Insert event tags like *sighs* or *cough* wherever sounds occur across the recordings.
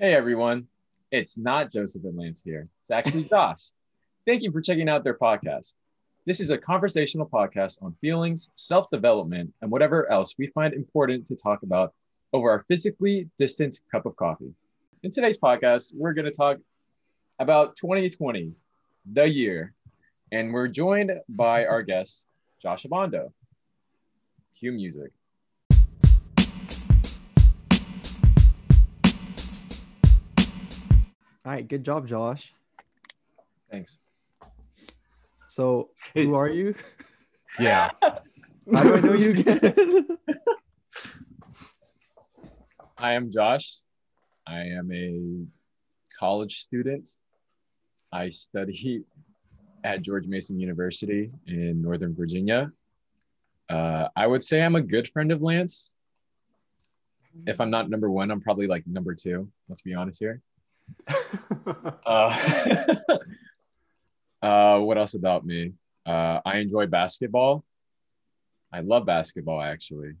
Hey everyone, it's not Joseph and Lance here. It's actually *laughs* Josh. Thank you for checking out their podcast. This is a conversational podcast on feelings, self development, and whatever else we find important to talk about over our physically distant cup of coffee. In today's podcast, we're going to talk about 2020, the year, and we're joined by our guest, Josh Abondo. Cue music. All right, good job, Josh. Thanks. So, who are you? Yeah. *laughs* How do I know you again? I am Josh. I am a college student. I study at George Mason University in Northern Virginia. Uh, I would say I'm a good friend of Lance. If I'm not number one, I'm probably like number two. Let's be honest here. *laughs* Uh, *laughs* uh, what else about me? Uh, I enjoy basketball. I love basketball, actually.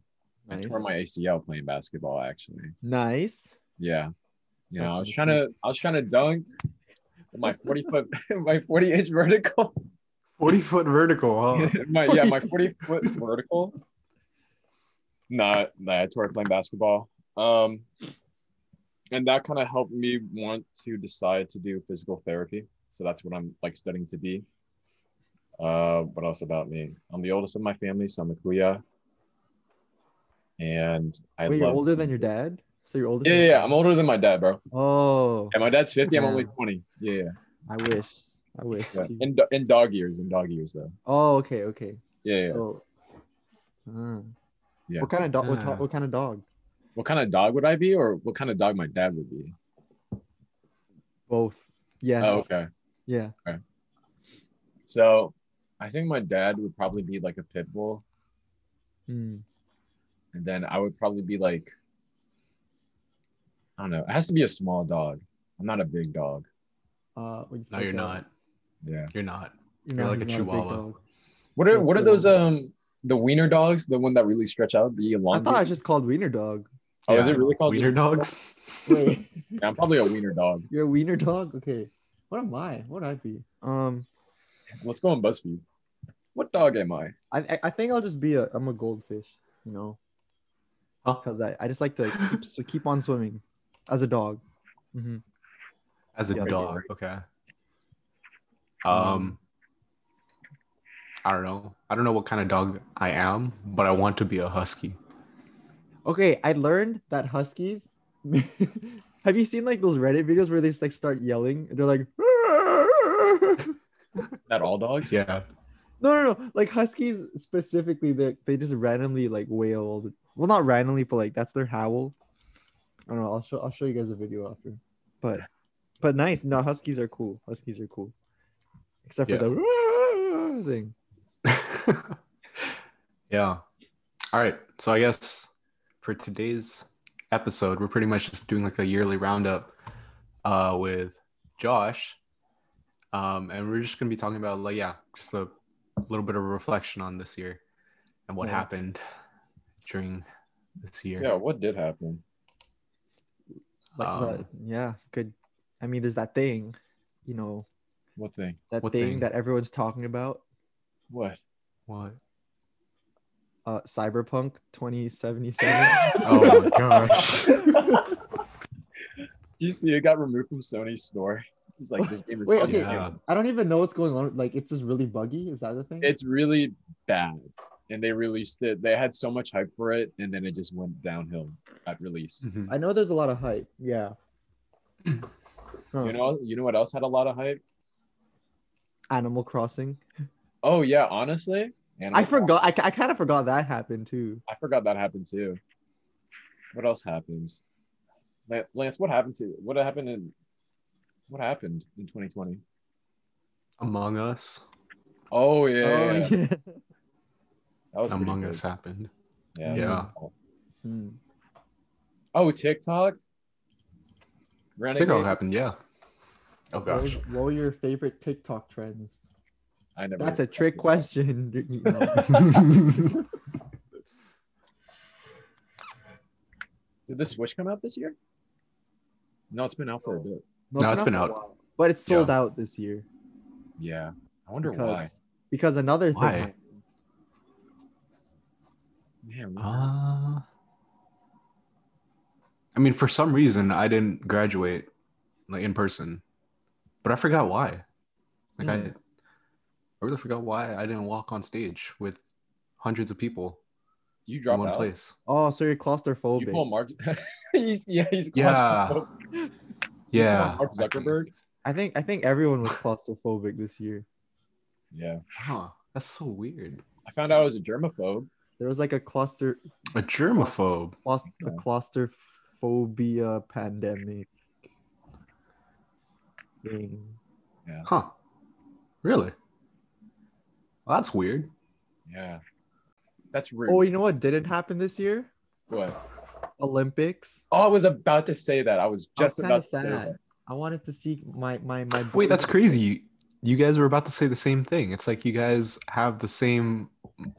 I tore my ACL playing basketball, actually. nice. Yeah. You know, That's I was trying to I was trying to dunk with my 40 foot *laughs* my 40 inch vertical. 40 foot vertical, huh? my yeah, my 40 foot vertical. Nah, nah, I tore it playing basketball. Um and that kind of helped me want to decide to do physical therapy. So that's what I'm like studying to be. Uh what else about me? I'm the oldest of my family, so I'm a kuya. And I Wait, you're love older than your dad? So you're older? Yeah, than yeah, yeah. I'm older than my dad, bro. Oh, Yeah, my dad's 50. I'm only 20. Yeah, yeah. I wish. I wish. yeah. In, in dog years, in dog years, though. Oh, okay, okay. Yeah, yeah. So, uh, Yeah. What kind of dog? What, what kind of dog? What kind of dog would I be, or what kind of dog my dad would be? Both. Yes. Oh, okay. Yeah. Okay. So, I think my dad would probably be like a pit bull, Hmm. and then I would probably be like, I don't know. It has to be a small dog. I'm not a big dog. Uh, you No, you're uh, not. Yeah. You're not. You're, You're like a he's not big chihuahua. dog. What are what are those um the wiener dogs? The one that really stretch out, the I elongated. thought I just called wiener dog. Oh, is it really called Wiener just- dogs? *laughs* Yeah, I'm probably a wiener dog. you're a wiener dog? Okay. What am I? What would I be? Um, Let's go on BuzzFeed. What dog am I? I I- I think I'll just be a I'm a goldfish. You know, Huh? because I, I just like to keep, so keep on swimming as a dog. hmm As a Yeah. dog. Okay. Um, I don't know. I don't know what kind of dog I am, but I want to be a husky. Okay, I learned that huskies. *laughs* Have you seen like those Reddit videos where they just like start yelling? They're like, *laughs* Not all dogs? Yeah. no, no, no. Like huskies specifically, they they just randomly like wail. All the, well, not randomly, but like that's their howl. I don't know. I'll show I'll show you guys a video after. But but nice. No, huskies are cool. Huskies are cool. Except for Yeah. the *laughs* thing. yeah. All right. So I guess for today's episode, we're pretty much just doing like a yearly roundup uh, with Josh. Um, and we're just gonna be talking about like yeah, just a little bit of a reflection on this year and what Nice. happened during this year. Yeah, what did happen? Like Um, the, yeah, good. I mean, there's that thing, you know, What thing? that What thing, thing? that everyone's talking about. What? What? Uh, Cyberpunk 2077. *laughs* Oh my gosh. Did you see it got removed from Sony's store? It's like this game is Wait, okay. Yeah. I don't even know what's going on. Like, it's just really buggy. Is that the thing? It's really bad. And they released it. They had so much hype for it, and then it just went downhill at release. Mhm. I know there's a lot of hype. Yeah. Huh. You know, you know what else had a lot of hype? Animal Crossing. Oh yeah, honestly. Animal I forgot. I, I kind of forgot that happened too. I forgot that happened too. What else happened? Lance, what happened to what happened in what happened in 2020? Among Us. Oh yeah, Oh, yeah. yeah. that was pretty Among good. Us happened. Yeah. Yeah. Hmm. Oh, TikTok. Renegade? TikTok happened, yeah. Oh What, was- gosh. what were your favorite TikTok trends? I never. That's a trick question. you know. *laughs* Did the Switch come out this year? No, it's been out for a bit. No, it's been for out. while, but it's sold Yeah. out this year. Yeah. I wonder because, why. Because another thing. Why? happened. Man, Uh, I mean, for some reason, I didn't graduate like in person, but I forgot why. Like I, Hmm. I really forgot why I didn't walk on stage with hundreds of people you in one out. place. Oh, so you're claustrophobic. You claustrophobic. pull Mark. *laughs* he's yeah. He's Yeah. claustrophobic. Yeah, Mark Zuckerberg? I think I think everyone was claustrophobic this year. Yeah. Huh? That's so weird. I found out I was a germaphobe. There was like a cluster A germaphobe. claus- a claustrophobia pandemic thing. Huh? Really? Well, that's weird. Yeah. That's rude. Oh, you know what didn't happen this year? what? Olympics. Oh, I was about to say that. I was I was just about to say that. I wanted to see my my my. Wait, that's crazy. You, you guys were about to say the same thing. It's like you guys have the same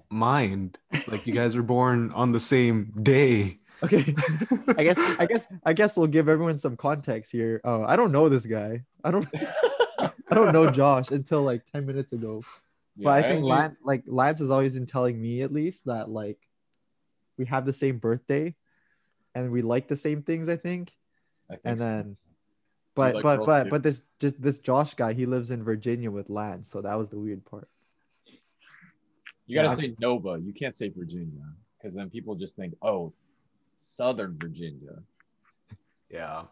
mind. Like you guys were born on the same day. Okay, *laughs* I guess I guess I guess we'll give everyone some context here. Uh, I don't know this guy. I don't *laughs* I don't know Josh until like ten minutes ago. Yeah, but I think only- Lance like Lance has always been telling me at least that like we have the same birthday and we like the same things. I think, I think and so. then. But like but girls but too? but this just this Josh guy he lives in Virginia with Lance so that was the weird part. you gotta Yeah. say Nova. You can't say Virginia because then people just think, oh, Southern Virginia. Yeah.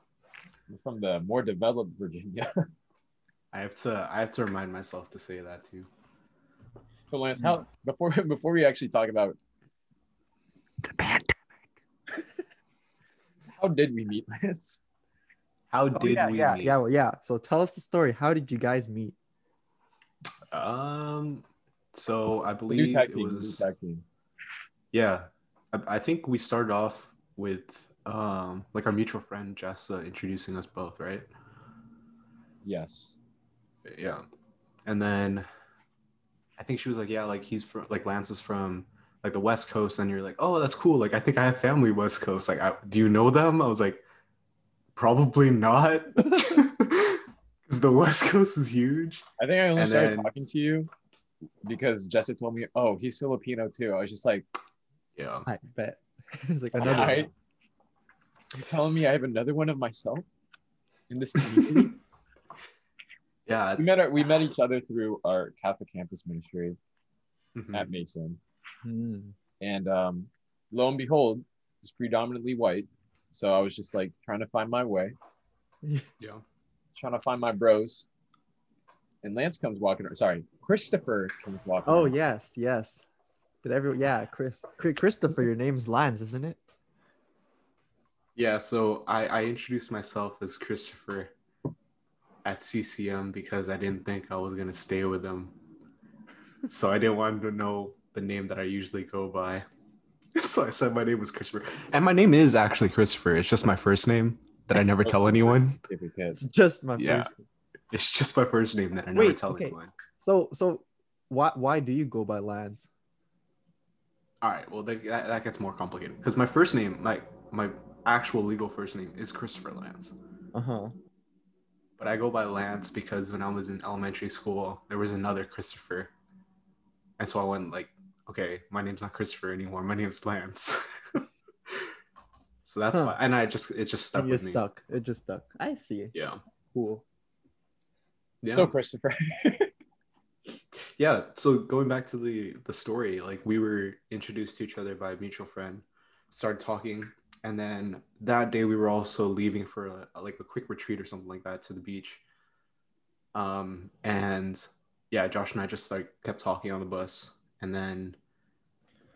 We're from the more developed Virginia. *laughs* I have to I have to remind myself to say that too. So Lance, how before *laughs* before we actually talk about the pandemic, how did we meet, Lance? How Oh, did yeah we yeah meet? yeah well, yeah. So tell us the story. How did you guys meet? Um so I believe it team. was yeah. I, I think we started off with um like our mutual friend Jessa introducing us both, right? Yes. Yeah. And then I think she was like, Yeah, like he's from like Lance is from like the West Coast, and you're like, Oh, that's cool. Like I think I have family West Coast. Like I, do you know them? I was like, Probably not. *laughs* Because the West Coast is huge. I think I only And started then- talking to you because Jesse told me, oh, he's Filipino too. I was just like, Yeah. I bet. *laughs* it's like all another. one. right. You're telling me I have another one of myself in this community? *laughs* Yeah. we met our, we met each other through our Catholic campus ministry Mhm. at Mason, Hmm. and um, lo and behold, it's predominantly white. So I was just like trying to find my way, Yeah. trying to find my bros. And Lance comes walking. Sorry, Christopher comes walking. Oh around. yes, yes. Did everyone? yeah, Chris, Christopher, your name's Lance, isn't it? Yeah, so I, I introduced myself as Christopher at CCM because I didn't think I was gonna stay with them. So I didn't want to know the name that I usually go by. *laughs* So I said my name was Christopher. And my name is actually Christopher. It's just my first name that I never tell anyone. *laughs* It's just my Yeah. first. It's just my first name that I never Wait, tell okay. anyone. So so why why do you go by Lance? All right, well that, that, that gets more complicated because my first name, like my actual legal first name, is Christopher Lance. Uh huh. But I go by Lance because when I was in elementary school, there was another Christopher. And so I went like, okay, my name's not Christopher anymore. My name's Lance. *laughs* so that's Huh. why and I just it just stuck with me. stuck. It just stuck. I see. Yeah. Cool. Yeah. So Christopher. *laughs* yeah. So going back to the the story, like we were introduced to each other by a mutual friend, started talking, and then that day we were also leaving for a, like a quick retreat or something like that to the beach. Um and yeah, Josh and I just like kept talking on the bus, and then.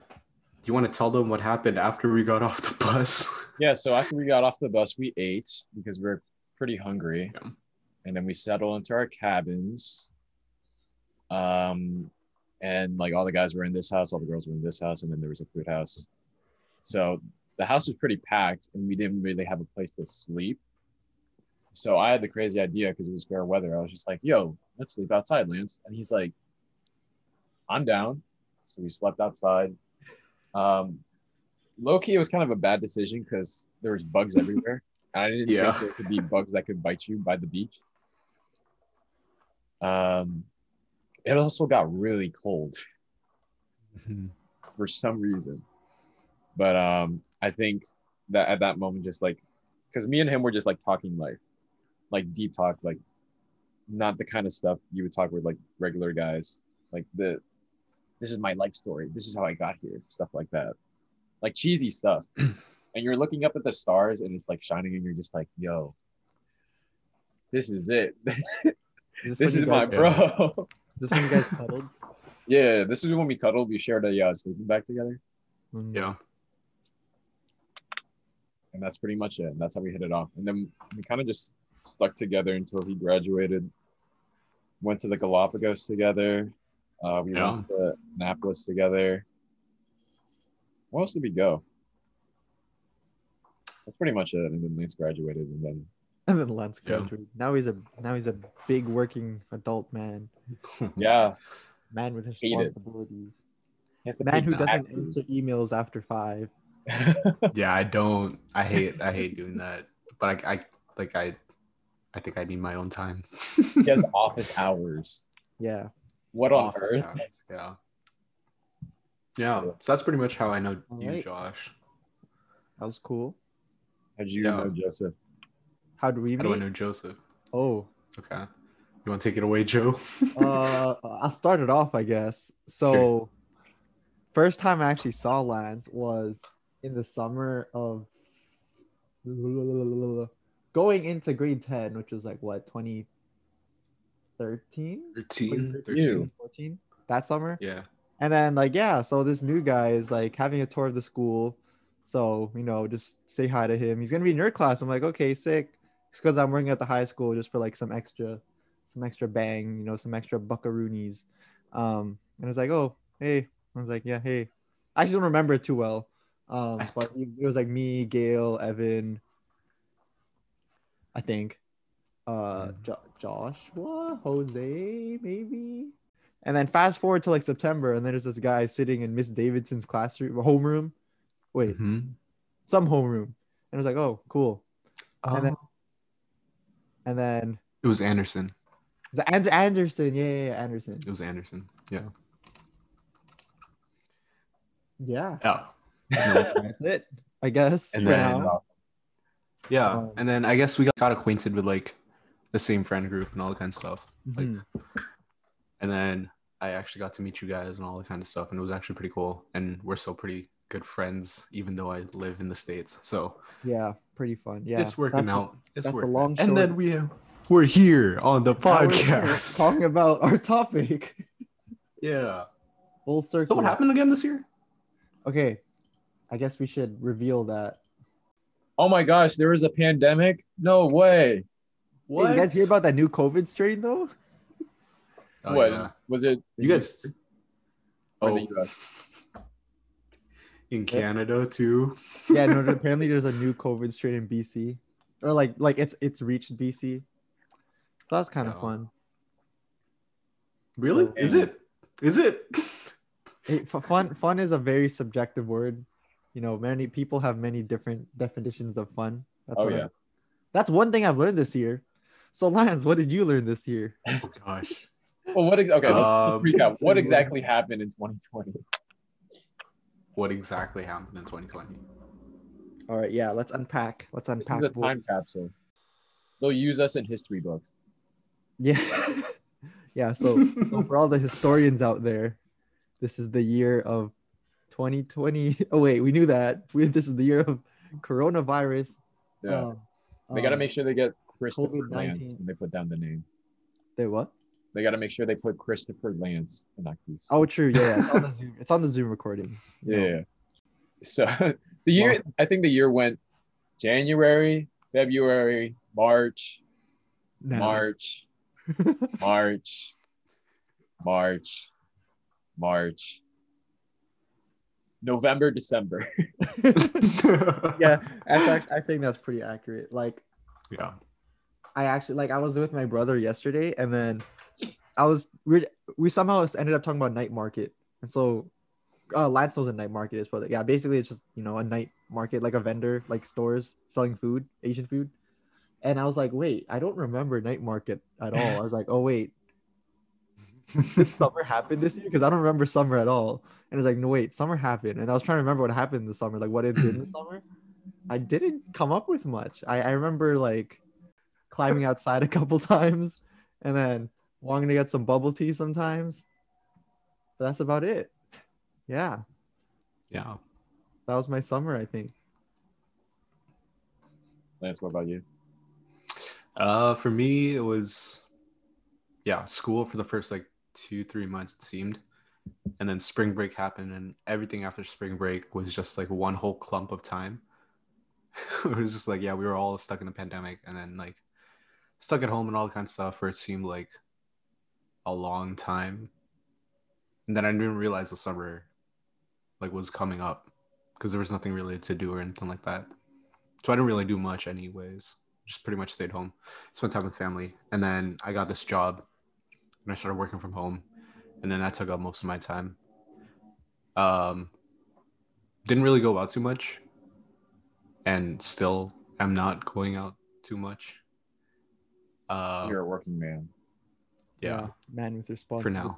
Do you want to tell them what happened after we got *laughs* off the bus? Yeah, so after we got off the bus, we ate because we are pretty hungry. Yeah. And then we settled into our cabins. Um, and like all the guys were in this house, all the girls were in this house, and then there was a food house. So the house was pretty packed, and we didn't really have a place to sleep. So I had the crazy idea because it was fair weather. I was just like, "Yo, let's sleep outside, Lance." And he's like, "I'm down." So we slept outside. Um, low key, it was kind of a bad decision because there was bugs *laughs* everywhere. I didn't Yeah. think there could be bugs that could bite you by the beach. Um, it also got really cold Mhm. for some reason, but um, I think that at that moment, just like, because me and him were just like talking life, like deep talk, like not the kind of stuff you would talk with like regular guys, like the, this is my life story, this is how I got here, stuff like that, like cheesy stuff. *clears throat* and you're looking up at the stars and it's like shining and you're just like yo this is it *laughs* Is this when is you my bro *laughs* Is this when you guys cuddled? yeah this is when we cuddled we shared a uh, sleeping bag together Mm. Yeah. And that's pretty much it and that's how we hit it off and then we kind of just stuck together until he graduated went to the galapagos together uh, we Yeah. went to annapolis together where else did we go that's pretty much it and then lance graduated and then *laughs* And then Lance Yeah. graduated. Now he's a now he's a big working adult man, *laughs* yeah man with Hate it. responsibilities, he has to man who doesn't taxes. answer emails after five. *laughs* Yeah, I don't. I hate. I hate doing that. But I, I like. I, I think I need my own time. *laughs* he has office hours. Yeah. What on Office earth? hours, Yeah. Yeah. So that's pretty much how I know you, Alright. Josh. That was cool. How did you Yeah. know Joseph? How do we How do I know Joseph? Oh, Okay. You want to take it away, Joe? *laughs* uh, I'll start it off, I guess. So, first time I actually saw Lance was in the summer of going into grade 10, which was like what, 2013? 13, You. 14? That summer? Yeah. And then, like, yeah, so this new guy is like having a tour of the school. So, you know, just say hi to him. He's gonna be in your class. I'm like, okay, sick. It's because I'm working at the high school just for like some extra, some extra bang, you know, some extra buckaroonies. Um, and I was like, oh, hey. I was like, yeah, hey. I just don't remember it too well. Um, but it was like me, Gail, Evan, I think, uh, Mhm. jo- Joshua, Jose, maybe. And then fast forward to like September, and then there's this guy sitting in Miss Davidson's classroom, homeroom. Wait, Mhm. some homeroom. And I was like, oh, cool. And then- Oh, And then it was Anderson. it And- Anderson? Yeah, yeah, yeah, Anderson. It was Anderson. Yeah. Yeah, *laughs* That's it. I guess. And then- now. Yeah. Um, and then I guess we got, got acquainted with like the same friend group and all that kind of stuff. Like, Mhm. and then I actually got to meet you guys and all that kind of stuff, and it was actually pretty cool. And we're still pretty good friends, even though I live in the states. So yeah, pretty fun. Yeah, it's working that's the- out. It's that's the working long out. And then we we're here on the podcast. talking about our topic. *laughs* yeah. Full circle. So what happened again this year? Okay, I guess we should reveal that. Oh my gosh, there was a pandemic? No way. What? Hey, you guys hear about that new COVID strain though? Oh, what yeah. was it? You guys. Oh, the US? in Canada too. *laughs* Yeah, no. apparently, there's a new COVID strain in BC, or like like it's it's reached BC. So that's kind of Yeah. fun. Really? So- Is it? Is it? *laughs* Hey, f- fun fun is a very subjective word. You know, many people have many different definitions of fun. That's Oh, what I- yeah. that's one thing I've learned this year. So Lance, what did you learn this year? *laughs* oh gosh. Well, what? Ex- okay, let's, Um, let's recap. What exactly happened in 2020? What exactly happened in 2020? All right, yeah, let's unpack. Let's This is unpack. a time capsule. They'll use us in history books. Yeah. *laughs* yeah, so so for all the historians out there, this is the year of 2020. *laughs* Oh wait, we knew that. We this is the year of coronavirus. Yeah, Um, they got to um, make sure they get Christopher COVID-19. Lance when they put down the name. They what? They got to make sure they put Christopher Lance in that piece. Oh, true. Yeah, yeah, it's on the *laughs* Zoom. It's on the Zoom recording. yeah. yeah. So *laughs* the year, I think the year went January, February, March, No. March, March, March, March, November, December. *laughs* *laughs* yeah, that's act- I think that's pretty accurate. Like Yeah. I actually like I was with my brother yesterday, and then I was we we somehow ended up talking about night market, and so uh, Lance knows a night market is, but yeah, basically it's just you know a night market like a vendor like stores selling food, Asian food. And I was like, wait, I don't remember night market at all. I was like, oh wait, *laughs* did summer happen this year? Because I don't remember summer at all. And it's like, no wait, summer happened. And I was trying to remember what happened in the summer, like what it did in the *clears throat* summer. I didn't come up with much. I, I remember like climbing *laughs* outside a couple times and then wanting to get some bubble tea sometimes. But that's about it. Yeah, Yeah. that was my summer, I think. Lance, what about you? Uh, for me, it was, yeah, school for the first like two, three months, it seemed. And then spring break happened, and everything after spring break was just like one whole clump of time. *laughs* it was just like, yeah, we were all stuck in the pandemic and then like stuck at home and all that kind of stuff where it seemed like a long time. And then I didn't realize the summer like was coming up because there was nothing really to do or anything like that. So I didn't really do much anyways. Just pretty much stayed home, spent time with family, and then I got this job and I started working from home. And then that took up most of my time. Um didn't really go out too much. And still am not going out too much. Uh You're a working man. yeah, man with For now.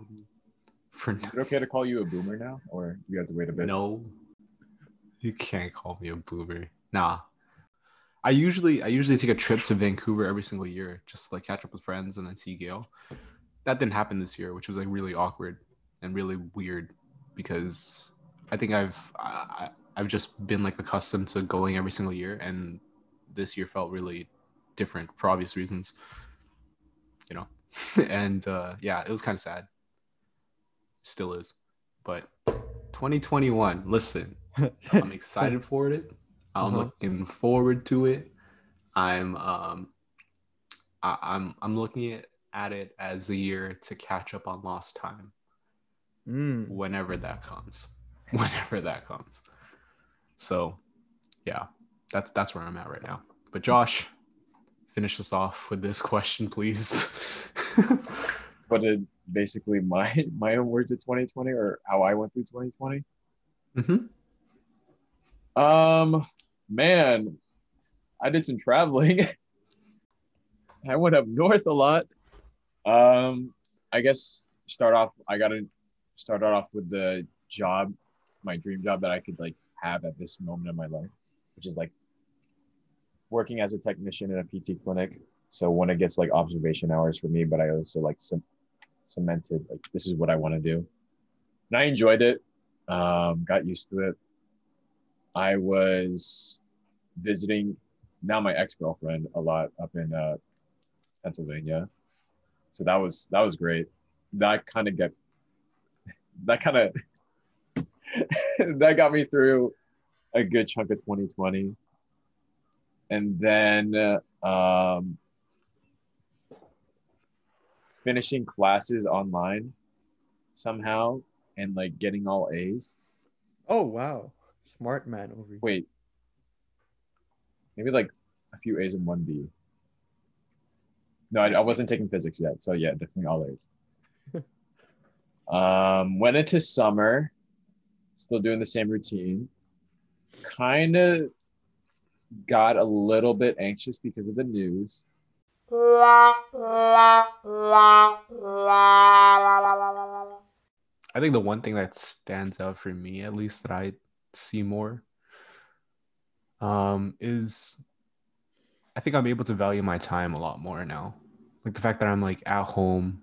for now. Is it okay to call you a boomer now, or you have to wait a bit? No, you can't call me a boomer. Nah. I usually I usually take a trip to Vancouver every single year just to like catch up with friends and then see Gail. That didn't happen this year, which was like really awkward and really weird because I think I've I, I've just been like accustomed to going every single year, and this year felt really different for obvious reasons. You know, *laughs* and uh, yeah, it was kind of sad. Still is, but 2021. Listen, I'm excited for it. I'm Uh-huh. looking forward to it. I'm um I, I'm I'm looking at, at it as the year to catch up on lost time Mm. whenever that comes. *laughs* Whenever that comes. So yeah, that's that's where I'm at right now. But Josh, finish us off with this question, please. *laughs* But it basically my *laughs* my own words of 2020 or how I went through 2020. hmm Um, man, I did some traveling. I went up north a lot. Um, I guess start off. I gotta start off with the job, my dream job that I could like have at this moment in my life, which is like working as a technician in a PT clinic. So when it gets like observation hours for me, but I also like some cemented like this is what I want to do, and I enjoyed it. Um, got used to it. I was visiting now my ex girlfriend a lot up in uh, Pennsylvania, so that was that was great. That kind of get that kind of *laughs* that got me through a good chunk of 2020, and then um, finishing classes online somehow and like getting all A's. Oh wow, smart man over here. Wait, maybe like a few A's and one B. No, I, I wasn't taking physics yet, so yeah, definitely all A's. *laughs* um, went into summer, still doing the same routine. Kind of got a little bit anxious because of the news. I think the one thing that stands out for me, at least that I see more, um, is I think I'm able to value my time a lot more now. Like the fact that I'm like at home,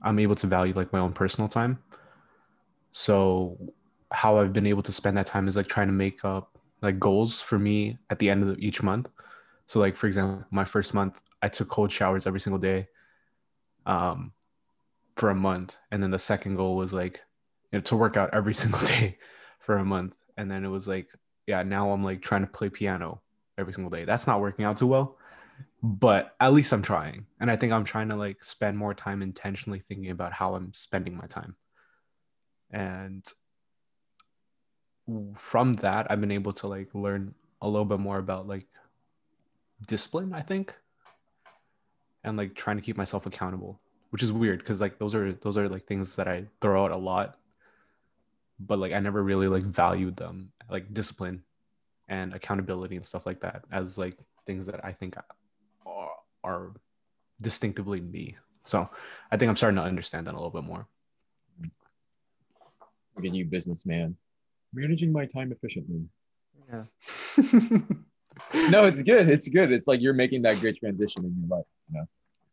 I'm able to value like my own personal time. So how I've been able to spend that time is like trying to make up like goals for me at the end of each month. So like for example, my first month, I took cold showers every single day. Um, for a month and then the second goal was like you know, to work out every *laughs* single day for a month and then it was like yeah now i'm like trying to play piano every single day. That's not working out too well but at least i'm trying. And i think i'm trying to like spend more time intentionally thinking about how i'm spending my time. And from that i've been able to like learn a little bit more about like discipline i think and like trying to keep myself accountable which is weird because like those are those are like things that I throw out a lot. but like I never really like valued them, like discipline and accountability and stuff like that, as like things that I think are, are distinctively me. So I think I'm starting to understand that a little bit more. Look at you, businessman, managing my time efficiently. Yeah. *laughs* No, it's good. It's good. It's like you're making that great transition in your life. You know,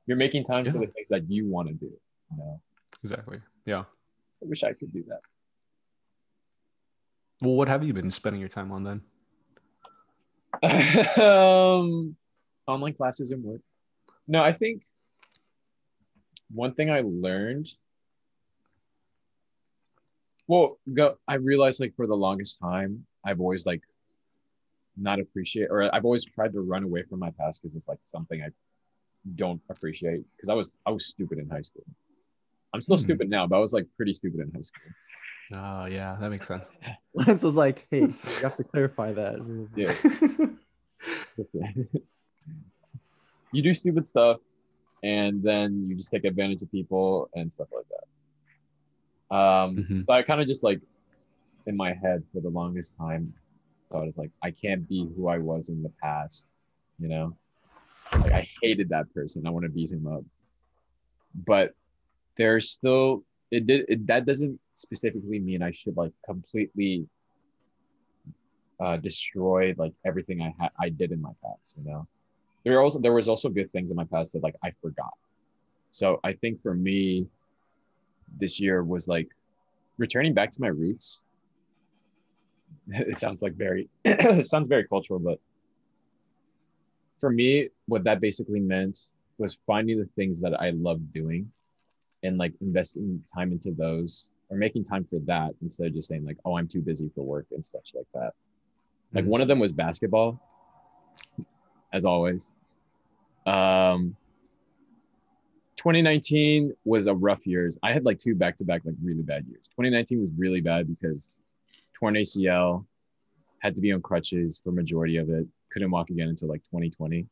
you're making time for the things that you want to do. You know, exactly. Yeah. I wish I could do that. Well, what have you been spending your time on then? Um, online classes and work. No, I think one thing I learned. Well, go. I realized like for the longest time, I've always like not appreciate, or I've always tried to run away from my past because it's like something I don't appreciate. Because I was I was stupid in high school. I'm still Hmm. stupid now, but I was like pretty stupid in high school. Oh, yeah, that makes sense. *laughs* Lance was like, "Hey, so you have to clarify that." Yeah. *laughs* *laughs* You do stupid stuff and then you just take advantage of people and stuff like that. Um, Mhm. so I kind of just like in my head for the longest time thought it's like I can't be who I was in the past, you know? Like I hated that person. I want to beat him up. But there's still it did it, that doesn't specifically mean I should like completely uh, destroy like everything I had I did in my past. You know, there also there was also good things in my past that like I forgot. So I think for me, this year was like returning back to my roots. *laughs* It sounds like very it *coughs* sounds very cultural, but for me, what that basically meant was finding the things that I loved doing and like investing time into those or making time for that instead of just saying like, oh, I'm too busy for work and such like that. Like Mhm. one of them was basketball, as always. Um, 2019 was a rough years. I had like two back to back like really bad years. 2019 was really bad because torn ACL, had to be on crutches for majority of it. Couldn't walk again until like 2020.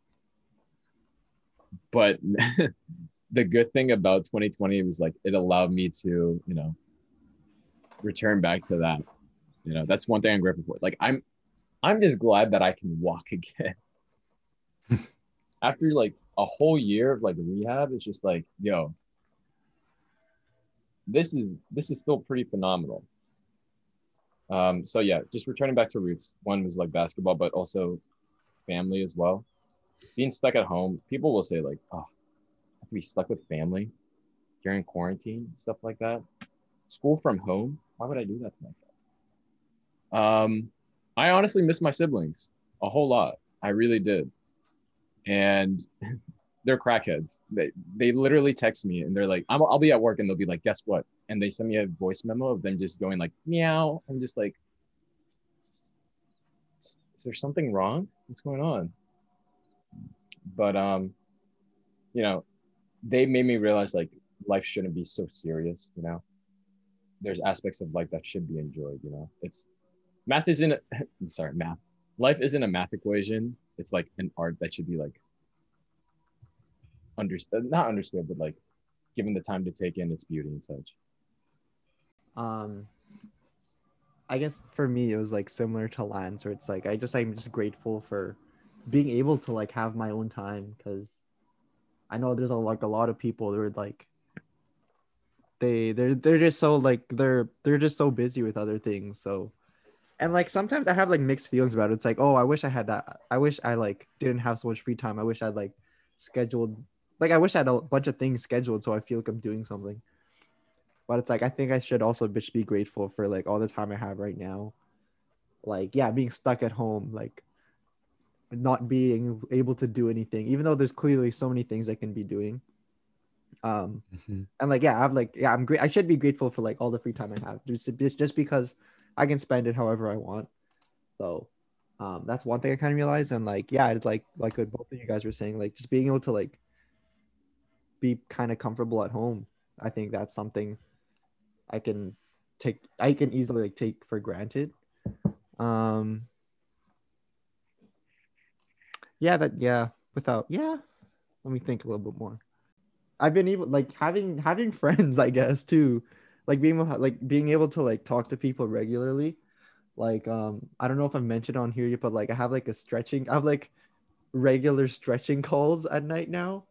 But *laughs* the good thing about 2020 was like it allowed me to, you know, return back to that. You know, that's one thing I'm grateful for. Like I'm I'm just glad that I can walk *laughs* again. After like a whole year of like rehab, it's just like, yo, this is this is still pretty phenomenal. Um, so yeah, just returning back to roots. One was like basketball, but also family as well. Being stuck at home, people will say like, "Oh, have to be stuck with family during quarantine, stuff like that." School from home. Why would I do that to myself? Um, I honestly miss my siblings a whole lot. I really did, and *laughs* they're crackheads. They they literally text me and they're like, I'm, "I'll be at work," and they'll be like, "Guess what?" And they send me a voice memo of them just going like, "Meow." I'm just like, "Is is there something wrong? What's going on?" But um, you know, they made me realize like life shouldn't be so serious. You know, there's aspects of life that should be enjoyed. You know, it's math isn't *laughs* sorry math. Life isn't a math equation. It's like an art that should be like understood, not understood, but like given the time to take in its beauty and such. um i guess for me it was like similar to lance where it's like i just i'm just grateful for being able to like have my own time because i know there's a like a lot of people that are like they they're they're just so like they're they're just so busy with other things so. And like sometimes i have like mixed feelings about it. It's like oh i wish i had that. I wish i like didn't have so much free time. I wish i'd like scheduled like i wish i had a bunch of things scheduled so i feel like i'm doing something. But it's like I think I should also just be grateful for like all the time I have right now. Like yeah, being stuck at home, like not being able to do anything, even though there's clearly so many things I can be doing. Um Mhm. and like yeah, I have like yeah, I'm great. I should be grateful for like all the free time I have, just just just because I can spend it however I want. So um that's one thing I kind of realized, and like yeah, it's like like what both of you guys were saying, like just being able to like be kind of comfortable at home. I think that's something I can take I can easily like take for granted. Um yeah, that yeah, without yeah. Let me think a little bit more. I've been able like having having *laughs* friends, I guess, too. like being like being able to like talk to people regularly. Like um, I don't know if I mentioned on here, you but like I have like a stretching. I have like regular stretching calls at night now,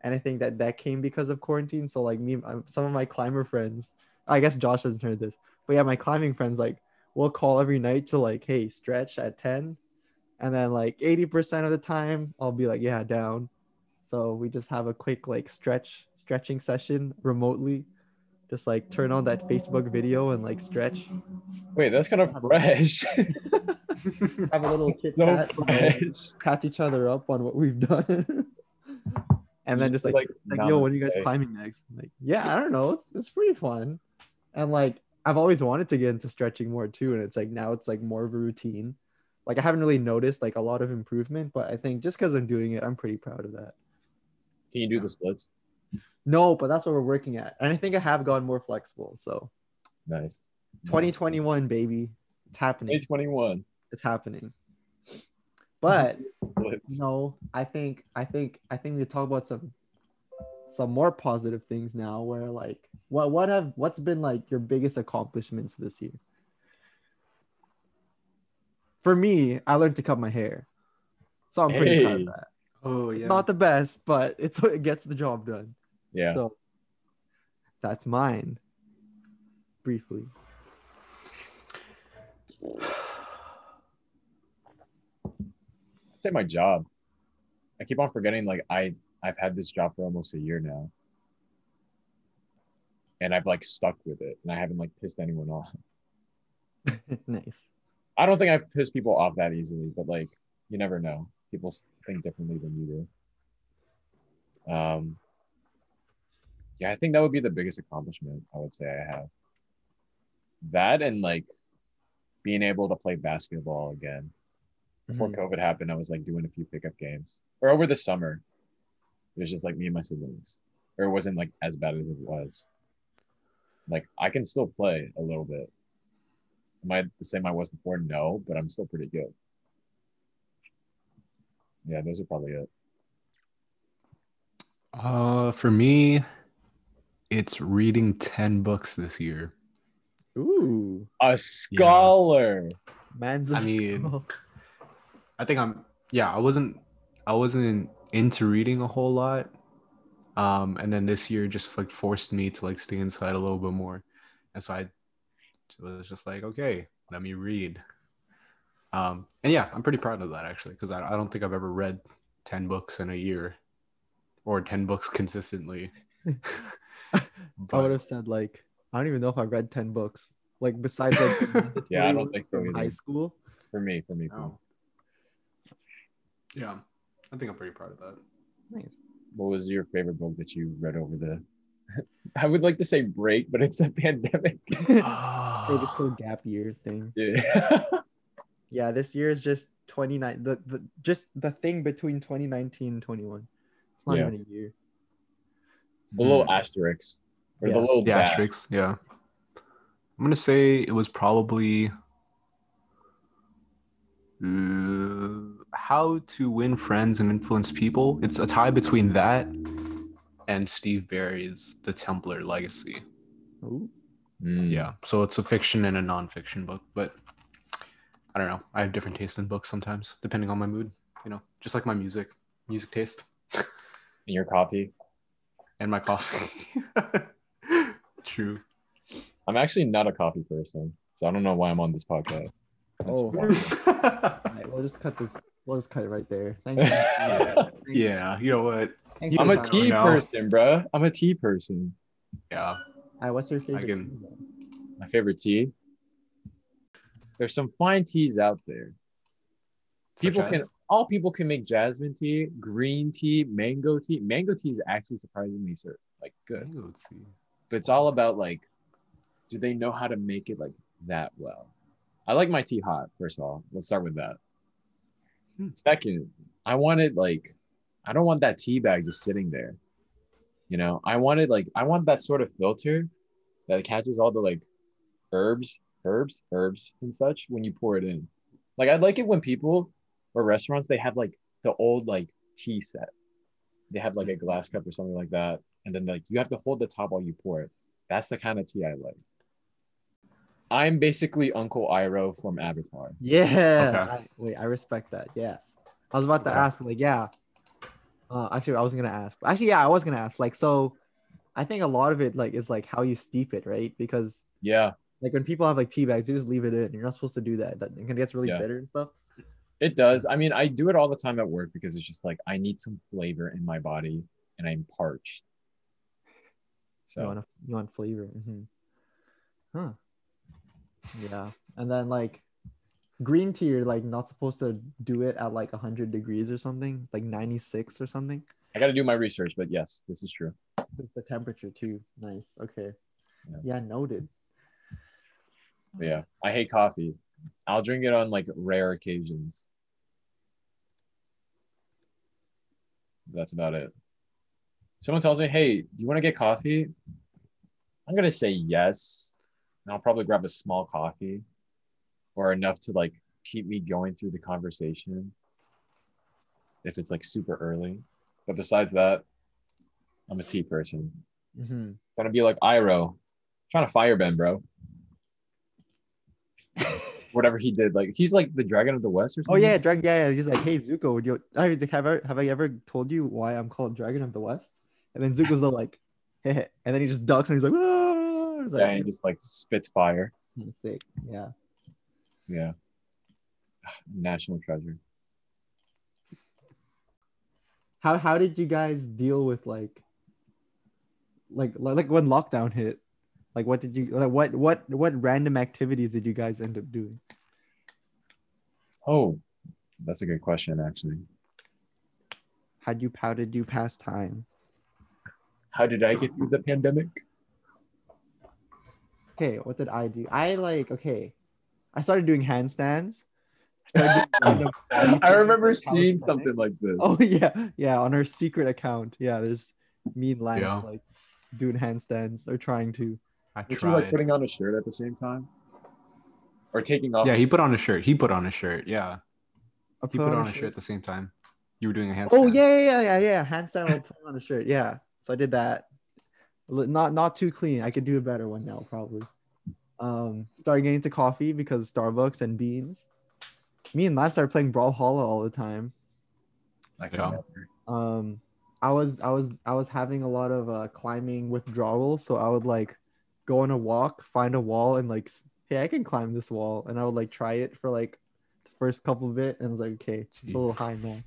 and I think that that came because of quarantine. So like me, um, some of my climber friends, I guess Josh hasn't heard this, but yeah, my climbing friends like we'll call every night to like, hey, stretch at ten, and then like eighty percent of the time I'll be like, yeah, down. So we just have a quick like stretch stretching session remotely. Just like turn on that Facebook video and like stretch. Wait, that's kind of fresh. Have a little chit *laughs* *laughs* so chat, uh, catch each other up on what we've done. *laughs* and then just like, like yo, when are you guys namaste. climbing next? I'm like, yeah, I don't know. It's it's pretty fun. And like I've always wanted to get into stretching more too. And it's like now it's like more of a routine. Like I haven't really noticed like a lot of improvement, but I think just because I'm doing it, I'm pretty proud of that. Can you do the splits? No, but that's what we're working at. And I think I have gotten more flexible. So Nice. 2021, baby. It's happening. 2021. It's happening. But Splits. no, I think I think I think we talk about some some more positive things now where like what what have what's been like your biggest accomplishments this year? For me, I learned to cut my hair. So I'm pretty proud Hey. of that. oh yeah. Not the best, but it's it gets the job done. Yeah. So that's mine. Briefly. *sighs* I'd say my job. I keep on forgetting like I I've had this job for almost a year now. And I've like stuck with it and I haven't like pissed anyone off. *laughs* nice. I don't think I piss people off that easily, but like you never know. People think differently than you do. Um yeah, I think that would be the biggest accomplishment I would say I have. That and like being able to play basketball again. Before Mhm. COVID happened, I was like doing a few pickup games. Or over the summer. It was just like me and my siblings. Or it wasn't like as bad as it was. Like I can still play a little bit. Am I the same I was before? No, but I'm still pretty good. Yeah, those are probably it. Uh, for me, it's reading ten books this year. Ooh. A scholar. Man's a I mean, skull. I think I'm. Yeah, I wasn't. I wasn't into reading a whole lot. Um, and then this year just like forced me to like stay inside a little bit more, and so I was just like, okay, let me read. Um, and yeah, I'm pretty proud of that actually, because I, I don't think I've ever read ten books in a year, or ten books *laughs* consistently. *laughs* I would have said like I don't even know if I read ten books. Like besides like *laughs* Yeah, I don't think so from either. high school. For me, for me. For me. Yeah, I think I'm pretty proud of that. Nice. What was your favorite book that you read over the I would like to say break, but it's a pandemic. So this whole gap year thing. Yeah. *laughs* Yeah, this year is just 29 the, the just the thing between 2019 and 21. It's not Yeah. even a year. the little asterisks. Or Yeah. the little The dash. asterisks, yeah. I'm gonna say it was probably uh, how to win friends and influence people. It's a tie between that and Steve Berry's The Templar Legacy. Ooh. Mm. Yeah, so it's a fiction and a nonfiction book, but I don't know. I have different tastes in books sometimes, depending on my mood. You know, just like my music, music taste, *laughs* And your coffee. and my coffee. *laughs* True. I'm actually not a coffee person, so I don't know why I'm on this podcast. That's Oh. fine. *laughs* All right, we'll just cut this. We'll just cut it right there. Thank you. Thanks. yeah, you know what? Thanks I'm a tea person, bruh. I'm a tea person. Yeah. All right, what's your favorite? can- tea. My favorite tea. There's some fine teas out there. Such People can as? all people can make jasmine tea, green tea, mango tea. Mango tea is actually surprisingly sir, like good. Mango tea. But it's all about like, do they know how to make it like that well? I like my tea hot, first of all. Let's start with that. Hmm. Second, I wanted like I don't want that tea bag just sitting there. You know, I wanted like I want that sort of filter that catches all the like herbs, herbs, herbs and such when you pour it in. Like I like it when people or restaurants they have like the old like tea set. They have like a glass cup or something like that, and then like you have to hold the top while you pour it. That's the kind of tea I like. I'm basically Uncle Iroh from Avatar. Yeah. Okay. I, wait, I respect that. Yes. I was about to Okay. ask, like, yeah. Uh, actually, I wasn't gonna ask. Actually, yeah, I was gonna ask. Like, so, I think a lot of it, like, is like how you steep it, right? Because Yeah, like when people have like tea bags, you just leave it in. You're not supposed to do that. It gets really Yeah. bitter and stuff. it does. I mean, I do it all the time at work because it's just like I need some flavor in my body and I'm parched. You So want you want flavor. hmm Huh. Yeah, and then like green tea, you're like not supposed to do it at like 100 degrees or something, like 96 or something. I got to do my research, but yes, this is true. It's the temperature too. Nice. Okay. Yeah. Yeah, noted. Yeah, I hate coffee. I'll drink it on like rare occasions. That's about it. Someone tells me, "Hey, do you want to get coffee?" I'm gonna say yes, and I'll probably grab a small coffee, or enough to like keep me going through the conversation. If it's like super early, but besides that, I'm a tea person. Mm-hmm. Gonna be like Iroh, trying to firebend, bro. *laughs* Whatever he did, like he's like the Dragon of the West or Oh something. yeah, Dragon. Yeah, yeah. He's like, hey Zuko, would you? I have I have I ever told you why I'm called Dragon of the West? And then Zuko's the like, hey, *laughs* and then he just ducks and he's like, ah! Yeah, like and just like spits fire. mistake. Yeah. Yeah, *sighs* national treasure. How how did you guys deal with like, like like when lockdown hit? Like, what did you like? What what what random activities did you guys end up doing? Oh, that's a good question, actually. How would you how did you pass time? How did I get through the pandemic? Okay, what did I do? I like okay, I started doing handstands. I doing *laughs* I remember seeing calisthenics. something like this. Oh *laughs* yeah, yeah, on her secret account. Yeah, there's me and Lance Yeah. like doing handstands or trying to. I Were you like putting on a shirt at the same time, or taking off? Yeah, he put on a shirt. He put on a shirt. Yeah, I he put on a shirt at the same time. You were doing a oh, handstand. Oh yeah, yeah, yeah, yeah, yeah. Handstand while putting on a shirt. Yeah. So I did that. Not not too clean. I could do a better one now, probably. Um, started getting into coffee because Starbucks and beans. Me and Lance started playing Brawlhalla all the time. I can Yeah. Um, I was I was I was having a lot of uh, climbing withdrawal, so I would like go on a walk, find a wall, and like, hey, I can climb this wall, and I would like try it for like the first couple of it, and I was like, okay, it's a little high now.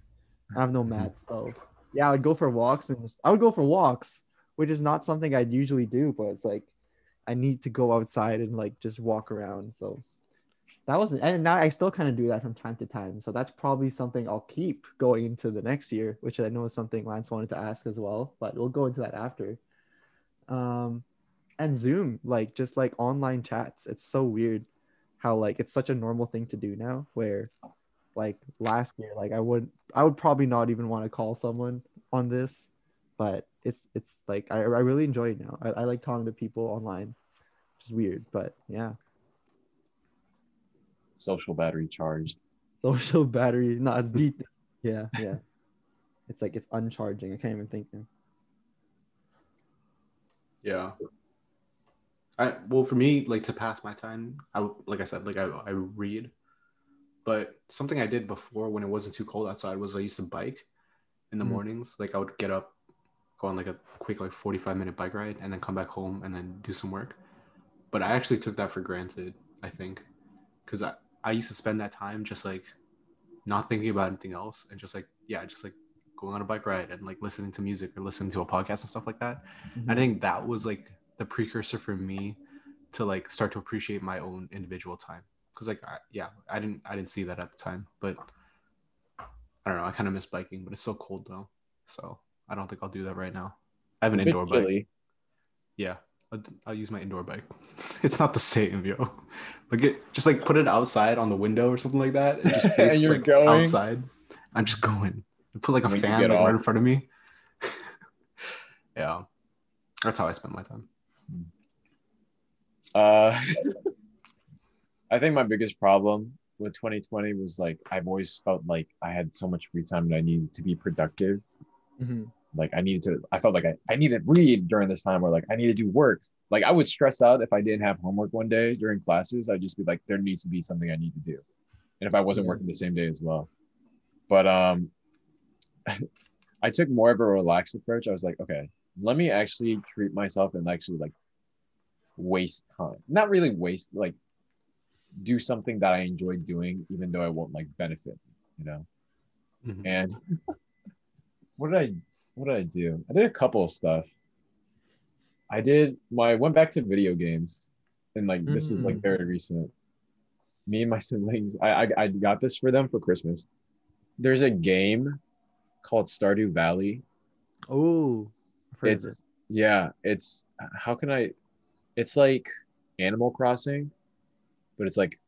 I have no *laughs* mats, so yeah, I would go for walks, and just, I would go for walks, which is not something I'd usually do, but it's like I need to go outside and like just walk around, so. That was and now I still kind of do that from time to time. So that's probably something I'll keep going into the next year, which I know is something Lance wanted to ask as well, but we'll go into that after. Um and Zoom, like just like online chats. It's so weird how like it's such a normal thing to do now where like last year like I would I would probably not even want to call someone on this, but it's it's like I, I really enjoy it now. I, I like talking to people online. Which is weird, but yeah. Social battery charged. Social battery. No, it's deep. *laughs* Yeah, yeah. It's like it's uncharging. I can't even think now. Yeah. I well for me like to pass my time, I like I said like I I read, but something I did before when it wasn't too cold outside was I used to bike in the Mhm. mornings. Like I would get up, go on like a quick like forty five minute bike ride, and then come back home and then do some work. But I actually took that for granted. I think because I I used to spend that time just like not thinking about anything else and just like yeah just like going on a bike ride and like listening to music or listening to a podcast and stuff like that. I mm-hmm. think that was like the precursor for me to like start to appreciate my own individual time. Cause like I, yeah, I didn't I didn't see that at the time, but I don't know. I kind of miss biking, but it's so cold though, so I don't think I'll do that right now. I have an indoor bike. Yeah, I'll, I'll use my indoor bike. *laughs* it's not the same, yo. Like it, just like put it outside on the window or something like that, *laughs* and just face you're like, going? outside. I'm just going. Put like a When fan like, right in front of me. *laughs* yeah, that's how I spend my time. Uh, I think my biggest problem with 2020 was like I've always felt like I had so much free time and I needed to be productive. Mhm. Like I needed to, I felt like I, I needed to read during this time, or like I need to do work Like I would stress out if I didn't have homework one day during classes. I'd just be like, there needs to be something I need to do. And if I wasn't Yeah. working the same day as well. But um *laughs* I took more of a relaxed approach. I was like, okay, let me actually treat myself and actually like waste time. Not really waste, like do something that I enjoy doing, even though I won't like benefit, you know. Mhm. And *laughs* what did I what did I do? I did a couple of stuff. I did my I went back to video games and like this is like Mm. very recent. Me and my *laughs* siblings, I, I I got this for them for Christmas. There's a game called Stardew Valley. Oh, of it. It's yeah, it's how can I it's like Animal Crossing, but it's like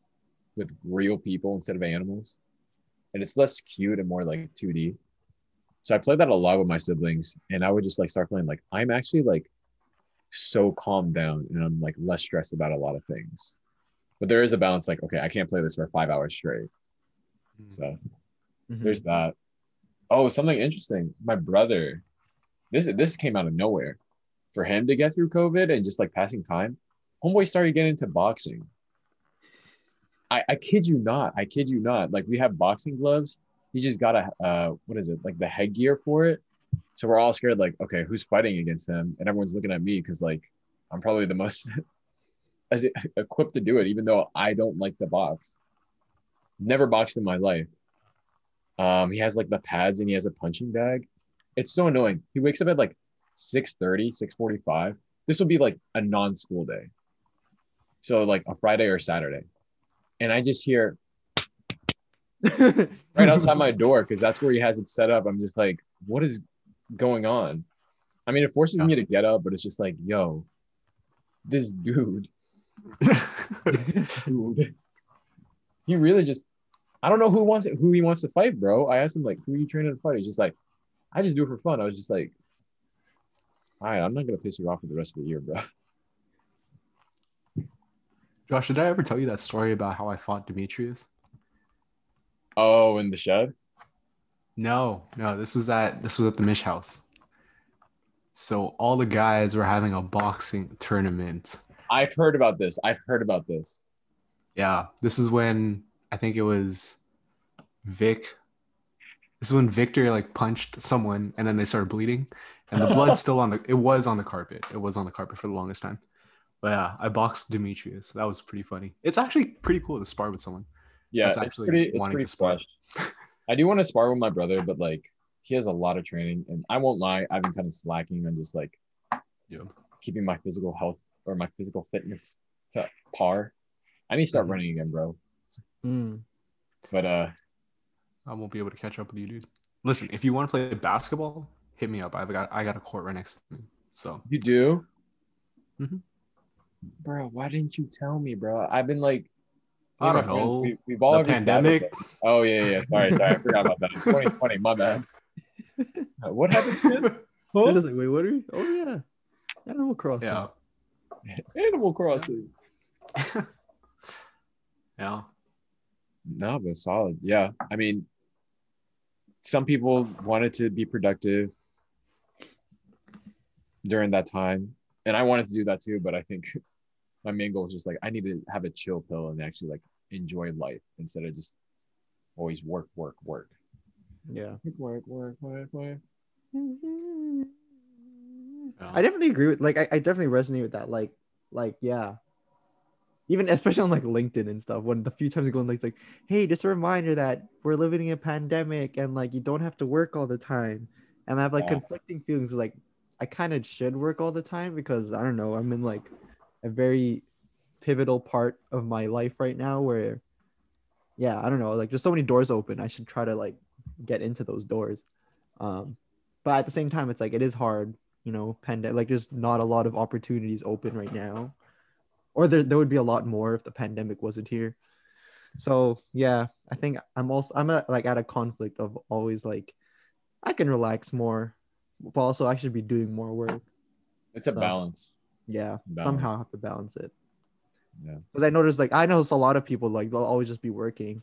with real people instead of animals. And it's less cute and more like 2D. So I played that a lot with my siblings, and I would just like start playing like I'm actually like so calmed down and I'm like less stressed about a lot of things. But there is a balance, like, okay, I can't play this for five hours straight. So Mhm. there's that. Oh, something interesting. My brother, this this came out of nowhere. For him to get through COVID and just like passing time, homeboy started getting into boxing. I, I kid you not. I kid you not. Like we have boxing gloves. He just got a uh what is it? Like the headgear for it. So we're all scared, like, okay, who's fighting against him? And everyone's looking at me because like I'm probably the most *laughs* equipped to do it, even though I don't like to box. Never boxed in my life. Um, he has like the pads and he has a punching bag. It's so annoying. He wakes up at like 6:30, 6:45. This would be like a non-school day. So like a Friday or Saturday. And I just hear *laughs* right outside my *laughs* door because that's where he has it set up. I'm just like, what is going on? I mean, it forces Yeah. me to get up, but it's just like, yo, this dude, dude, *laughs* he really just, I don't know who wants it, who he wants to fight, bro. I asked him like, who are you training to fight? He's just like, I just do it for fun. I was just like, all right, I'm not gonna piss you off for the rest of the year, bro. Josh, did I ever tell you that story about how I fought Demetrius? Oh, in the shed. No, no, this was at this was at the Mish House. So all the guys were having a boxing tournament. I've heard about this. I've heard about this. Yeah, this is when I think it was Vic. This is when Victor like punched someone and then they started bleeding, and the blood's still on the. It was on the carpet. It was on the carpet for the longest time. But yeah, I boxed Demetrius. That was pretty funny. It's actually pretty cool to spar with someone. Yeah, That's it's actually pretty. It's wanting pretty to spar. squashed. I do want to spar with my brother, but like he has a lot of training, and I won't lie, I've been kind of slacking on just like Yeah. keeping my physical health or my physical fitness to par. I need to start Mhm. running again, bro. Mm. But uh, I won't be able to catch up with you, dude. Listen, if you want to play basketball, hit me up. I've got I got a court right next to me. So you do, Mhm. bro. Why didn't you tell me, bro? I've been like, me I don't know. We, we've all the been bad with pandemic. Oh yeah, yeah. Sorry, sorry. I forgot about that. *laughs* 2020, my bad. Uh, What happened? Huh? just like, wait, what are we? Oh yeah, Animal Crossing. Yeah. *laughs* Animal Crossing. *laughs* Yeah. No, but solid. Yeah. I mean, some people wanted to be productive during that time. And I wanted to do that too. But I think my main goal is just like, I need to have a chill pill and actually like enjoy life instead of just always work, work, work. Yeah. Work, work, work, work. I definitely agree with like I, I definitely resonate with that. Like, like yeah. Even especially on like LinkedIn and stuff, when the few times I go on like, like, hey, just a reminder that we're living in a pandemic and like you don't have to work all the time. And I have like Yeah. conflicting feelings like I kind of should work all the time because I don't know, I'm in like a very pivotal part of my life right now where yeah, I don't know, like there's so many doors open. I should try to like get into those doors. Um but at the same time it's like it is hard you know, pandemic like there's not a lot of opportunities open right now. Or there, there would be a lot more if the pandemic wasn't here. So yeah, I think I'm also I'm at, like at a conflict of always like I can relax more, but also I should be doing more work. It's a So- balance. Yeah, Balance. somehow have to balance it. Yeah. Because I noticed like I notice a lot of people like they'll always just be working,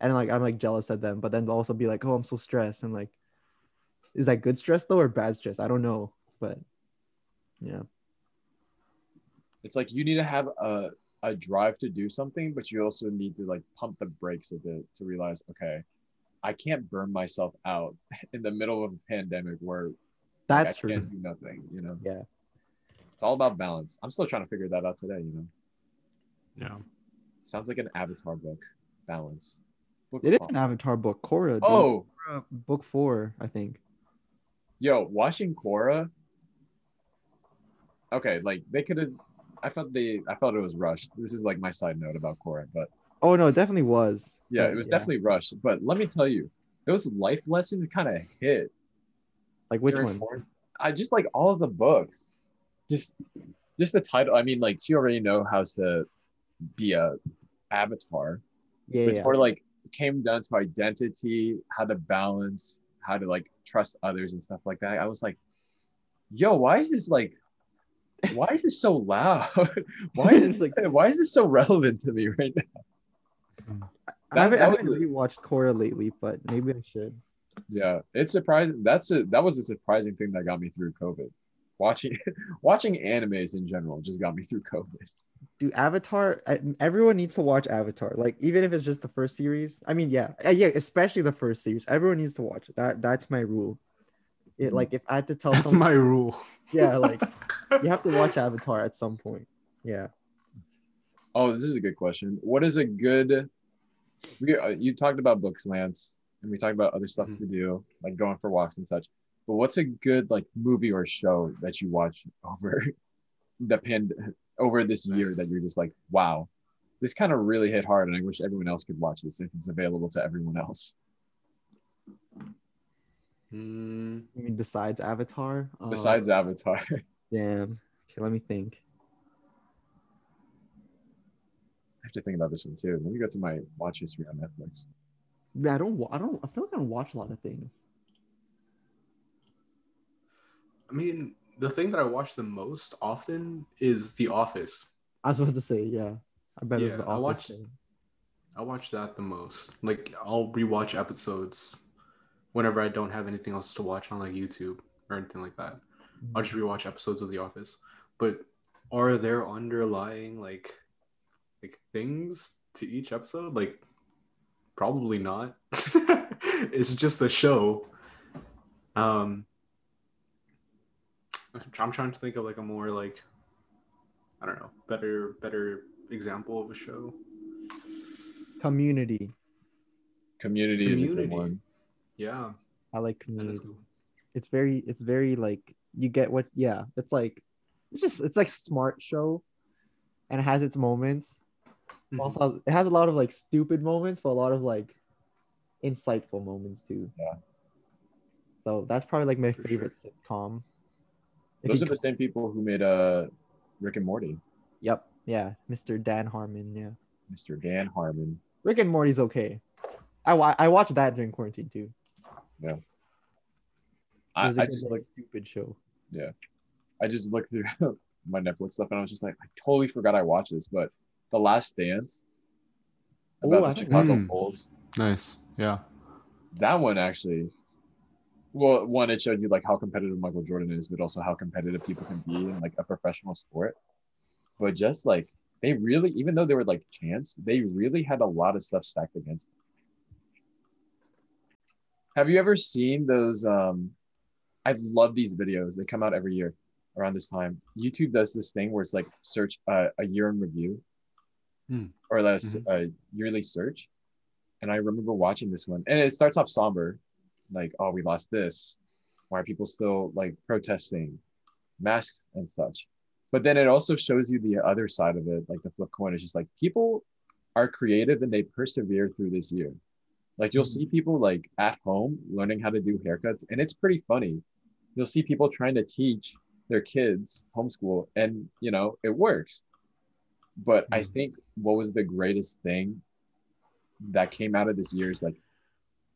and like I'm like jealous of them, but then they'll also be like, oh, I'm so stressed, and like, is that good stress though or bad stress? I don't know, but yeah. it's like you need to have a a drive to do something, but you also need to like pump the brakes a bit to realize, okay, I can't burn myself out *laughs* in the middle of a pandemic where like, That's I true. can't do nothing. You know, Yeah. It's all about balance. I'm still trying to figure that out today. You know, Yeah. sounds like an Avatar book. Balance. Book It is an Avatar book, Korra. dude. Oh, Korra, book four, I think. yo, watching Korra. Okay, like they could have. I felt they. I felt it was rushed. This is like my side note about Korra, but Oh no, it definitely was. yeah, But it was definitely rushed. But let me tell you, those life lessons kind of hit. like which one? quarant- I just like all of the books. Just, just the title. I mean, like she already know how to be a avatar. Yeah, it's yeah. more like came down to identity, how to balance, how to like trust others and stuff like that. I was like, yo, why is this like why is this so loud? *laughs* why is *laughs* this like- *laughs* why is this so relevant to me right now? I haven't, that I haven't a- rewatched Korra lately, but maybe I should. Yeah, it's surprising. That's a that was a surprising thing that got me through COVID. Watching *laughs* watching animes in general just got me through COVID. Do Avatar? Everyone needs to watch Avatar. Like even if it's just the first series. I mean, yeah, uh, yeah, especially the first series. Everyone needs to watch it. That that's my rule. It Mhm. like if I had to tell That's someone, my rule. *laughs* yeah, like *laughs* you have to watch Avatar at some point. Yeah. Oh, this is a good question. What is a good? We uh, you talked about books, Lance, and we talked about other stuff Mhm. to do, like going for walks and such. But what's a good like movie or show that you watch over *laughs* the pand over this year that you're just like, wow, this kind of really hit hard, and I wish everyone else could watch this if it's available to everyone else. Mm, I mean, besides Avatar. uh, Besides Avatar, *laughs* damn. Okay, let me think. I have to think about this one too. Let me go through my watch history on Netflix. Yeah, I don't. I don't. I feel like I don't watch a lot of things. I mean, the thing that I watch the most often is The Office. I was about to say, yeah. I bet Yeah, the I Office watched- thing. I watch that the most. Like I'll rewatch episodes whenever I don't have anything else to watch on like YouTube or anything like that. I'll just rewatch episodes of The Office. But are there underlying like like things to each episode? Like probably not. *laughs* it's just a show. Um I'm trying to think of like a more like I don't know, better better example of a show. Community. Community, is a good one. Yeah, I like community. is. It's very. It's very like you get what. Yeah, it's like it's just it's like smart show, and it has its moments. Mhm. Also, it has a lot of like stupid moments, but a lot of like insightful moments too. Yeah. So that's probably like my For favorite sitcom. If Those are the same people who made uh Rick and Morty, Yep. Yeah. Mr. Dan Harmon. Yeah. Mr. Dan Harmon. Rick and Morty's okay. I wa- I watched that during quarantine too. It I, was a I just like, stupid show. Yeah. I just looked through *laughs* my Netflix stuff and I was just like, I totally forgot I watched this, but The Last Dance about Oh, I the think- Chicago Mm. Bulls. Nice. Yeah. That one actually well, one, it showed you like how competitive Michael Jordan is, but also how competitive people can be in like a professional sport. But just like they really, even though they were like champs, they really had a lot of stuff stacked against them. Have you ever seen those? Um, I love these videos. They come out every year around this time. YouTube does this thing where it's like search uh, a year in review, Hmm. or less Mhm. a yearly search. And I remember watching this one, and it starts off somber, like, "Oh, we lost this. Why are people still like protesting, masks and such?" But then it also shows you the other side of it, like the flip coin is just like people are creative and they persevere through this year. Like you'll see people like at home learning how to do haircuts, and it's pretty funny. You'll see people trying to teach their kids homeschool, and you know it works. But I Mhm. think what was the greatest thing that came out of this year is like,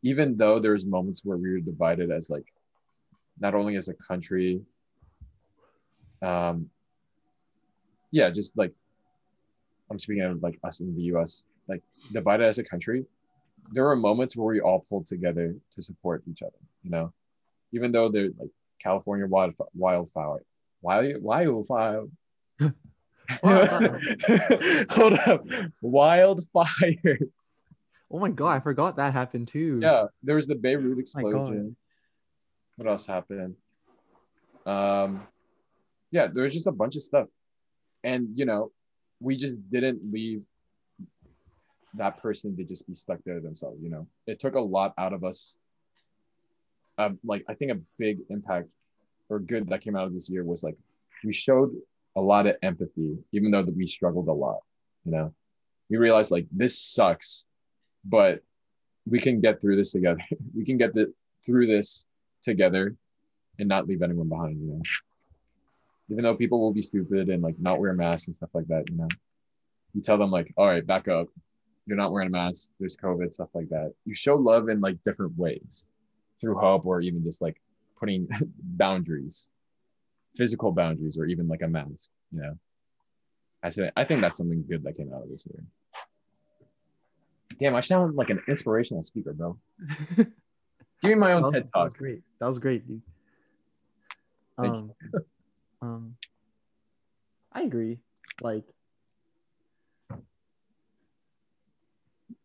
even though there's moments where we were divided as like, not only as a country, um, yeah, just like I'm speaking of like us in the US, like divided as a country, there were moments where we all pulled together to support each other, you know, even though they're like California wild wildfire, wild wildfire, *laughs* *laughs* Hold up. Wildfires. Oh my god, I forgot that happened too. Yeah, there was the Beirut Oh explosion. What else happened? Um, yeah, there was just a bunch of stuff, and you know, we just didn't leave that person to just be stuck there themselves. You know, it took a lot out of us. Um, like I think a big impact or good that came out of this year was like we showed a lot of empathy, even though we struggled a lot. You know, we realized like this sucks, but we can get through this together. *laughs* we can get the, through this together and not leave anyone behind, you know. Even though people will be stupid and like not wear masks and stuff like that, you know. You tell them like, all right, back up. You're not wearing a mask. There's COVID, stuff like that. You show love in like different ways through hope or even just like putting *laughs* boundaries, physical boundaries, or even like a mask, you know. I say I think that's something good that came out of this year. Damn, I sound like an inspirational speaker, bro. *laughs* Give me my own was, TED talk. that was great. That was great, dude. Thank um, um, I agree. Like, I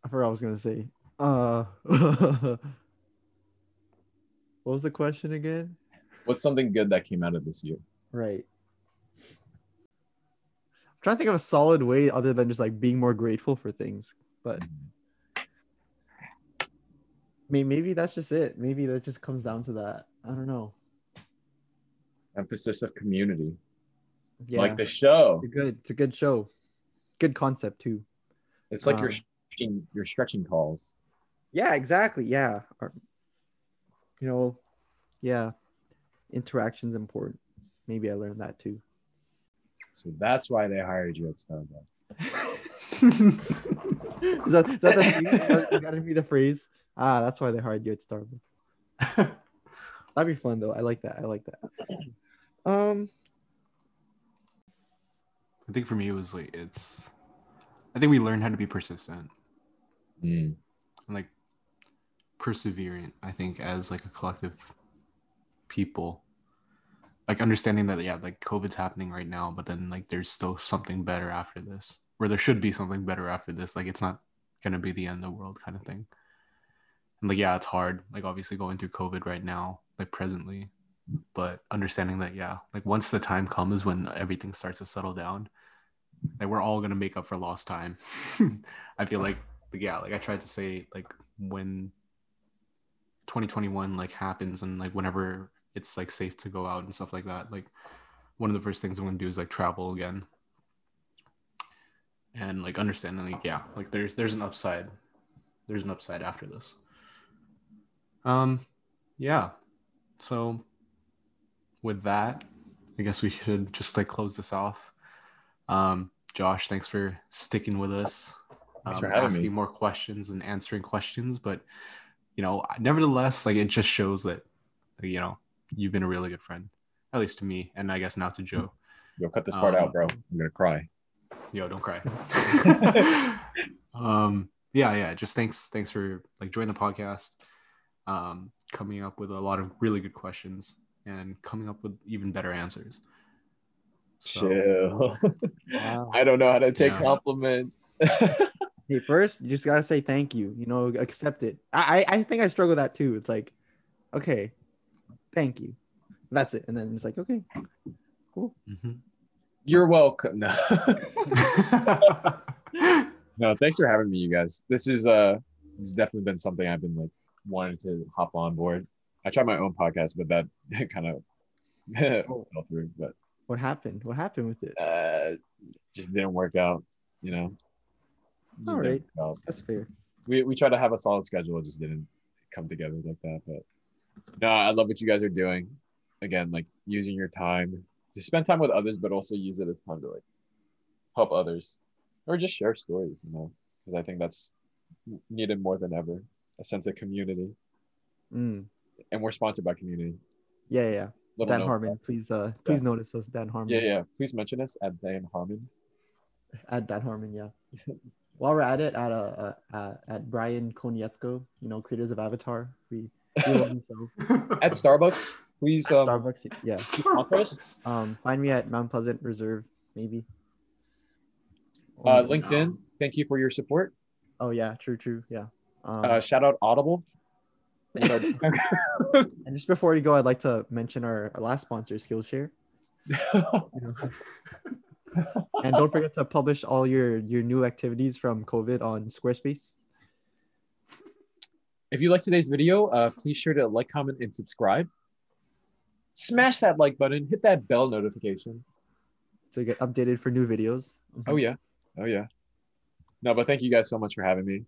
forgot what I was gonna say. Uh, *laughs* what was the question again? What's something good that came out of this year? Right. I'm trying to think of a solid way other than just like being more grateful for things, but may- maybe that's just it. Maybe that just comes down to that. I don't know. Emphasis of community, Yeah, like the show. it's good. It's a good show. Good concept too. It's like your Um, stretching, your stretching calls. Yeah, exactly. Yeah. Or, you know, yeah. Interaction's important. Maybe I learned that too. So that's why they hired you at Starbucks. *laughs* is that, is that the thing? Is that- is that gonna be the phrase? Ah, that's why they hired you at Starbucks. *laughs* That'd be fun though. I like that. I like that. Um, I think for me it was like it's I think we learned how to be persistent Mm. and like perseverant, I think, as like a collective people. Like understanding that yeah, like COVID's happening right now, but then like there's still something better after this. Or there should be something better after this. Like it's not gonna be the end of the world kind of thing. And like yeah, it's hard, like obviously going through COVID right now, like presently. But understanding that, yeah, like once the time comes when everything starts to settle down, like we're all gonna make up for lost time. *laughs* I feel like, yeah, like I tried to say, like when 2021 like happens and like whenever it's like safe to go out and stuff like that, like one of the first things I'm gonna do is like travel again. And like understanding like yeah, like there's there's an upside. There's an upside after this. Um yeah. So with that, I guess we *laughs* should just like close this off. Um, Josh, thanks for sticking with us. Thanks um, for asking me. more questions and answering questions, but you know, nevertheless, like it just shows that you know you've been a really good friend, at least to me, and I guess now to Joe. Yo, cut this part Um, out, bro. I'm gonna cry. Yo, don't cry. *laughs* *laughs* um, yeah, yeah. Just thanks, thanks for like joining the podcast, um, coming up with a lot of really good questions and coming up with even better answers. So, Chill. *laughs* Wow. I don't know how to take Yeah. compliments. *laughs* hey, first you just gotta say thank you. You know, accept it. I I I think I struggle with that too. It's like, okay, thank you. That's it, and then it's like, okay, mhm. You're welcome. No. *laughs* no, thanks for having me, you guys. This is uh this has definitely been something I've been like wanting to hop on board. I tried my own podcast, but that *laughs* kind of *laughs* Oh. fell through. But what happened? What happened with it? uh just didn't work out, you know. Just All right. That's fair. we, we tried to have a solid schedule it just didn't come together like that but no i love what you guys are doing again like using your time to spend time with others but also use it as time to like help others or just share stories you know because i think that's needed more than ever a sense of community Mm. and we're sponsored by community Yeah, yeah. yeah. Little Dan known Harmon, please, uh, please notice us, Dan Harmon. yeah yeah please mention us at dan harmon *laughs* At Dan Harmon, yeah. *laughs* While we're at it, at uh, uh, uh at Brian Konietzko, you know, creators of Avatar, we, we love the show. *laughs* at starbucks please At um Starbucks, yeah. sponsor us. Um, find me at Mount Pleasant Reserve, maybe. Uh, LinkedIn, thank you for your support. Oh yeah, true, true. Yeah. Um, Uh, shout out Audible. *laughs* and just before you go, I'd like to mention our, our last sponsor, Skillshare. *laughs* And don't forget to publish all your your new activities from COVID on Squarespace. if you like today's video, uh, please sure to like, comment, and subscribe. Smash that like button, hit that bell notification. to get updated for new videos. Oh yeah, oh yeah. No, but thank you guys so much for having me,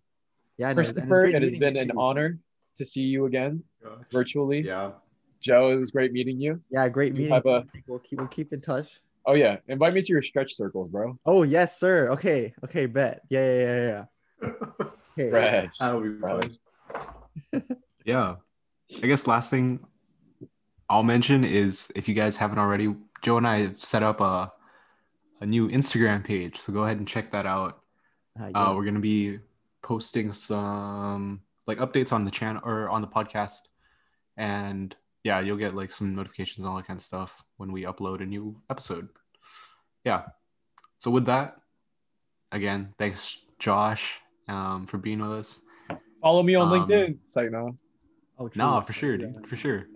yeah, I know, and it's Christopher. great It has been an too. honor to see you again virtually. Yeah. Joe, it was great meeting you. Yeah, great You meeting. have a- you. We'll keep we'll keep in touch. Oh yeah, invite me to your stretch circles, bro. Oh yes, sir. Okay, okay, bet. Yeah, yeah, yeah, yeah. *laughs* Okay. Right. That'll be Right. fun. *laughs* yeah. I guess last thing I'll mention is if you guys haven't already, Joe and I have set up a a new Instagram page. So go ahead and check that out. Ah, Uh, we're gonna be posting some like updates on the channel or on the podcast, and yeah, you'll get like some notifications and all that kind of stuff when we upload a new episode. Yeah. So with that, again, thanks Josh um, for being with us. Follow me on Um, LinkedIn. No. Oh, true. No, for sure, Yeah. dude, for sure. *laughs*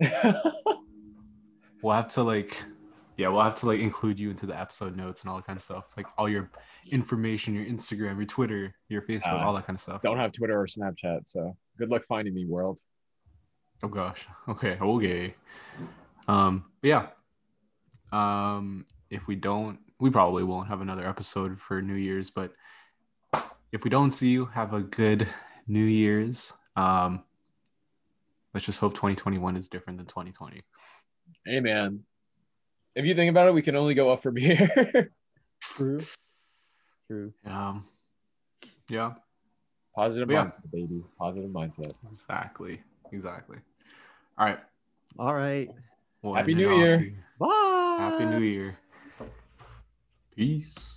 We'll have to like, yeah, we'll have to like include you into the episode notes and all that kind of stuff, like all your information, your Instagram, your Twitter, your Facebook, Uh, all that kind of stuff. Don't have Twitter or Snapchat, so good luck finding me, world. Oh gosh. Okay. Okay. Um. But yeah. Um. If we don't, we probably won't have another episode for New Year's. But if we don't see you, have a good New Year's. Um. Let's just hope 2021 is different than 2020. Hey man, if you think about it, we can only go up from here. *laughs* True. True. Um, yeah. Positive yeah. mindset, baby. Positive mindset. Exactly. Exactly. All right. All right. We'll Happy New Year. Bye. Happy New Year. Peace.